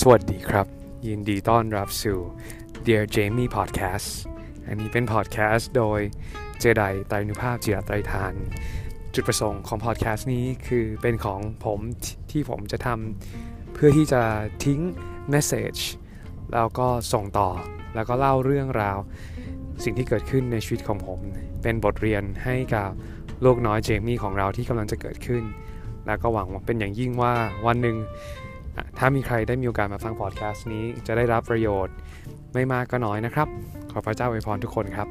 สวัสดีครับ ยินดีต้อนรับสู่ Dear Jamie Podcast อันนี้เป็นพอดแคสต์โดยเจไดไตรนุภาพจิรไตรทาน จุดประสงค์ของพอดแคสต์นี้คือเป็นของผมทที่ผมจะทำเพื่อที่จะทิ้ง message แล้วก็ส่งต่อแล้วก็เล่าเรื่องราว สิ่งที่เกิดขึ้นในชีวิตของผม เป็นบทเรียนให้กับโลกน้อยเจมี่ของเราที่กำลังจะเกิดขึ้น แล้วก็หวังว่าเป็นอย่างยิ่งว่าวันหนึ่ง ถ้ามีใครได้มีโอกาสมาฟังพอดแคสต์นี้จะได้รับประโยชน์ไม่มากก็น้อยนะครับ ขอพระเจ้าอวยพรทุกคนครับ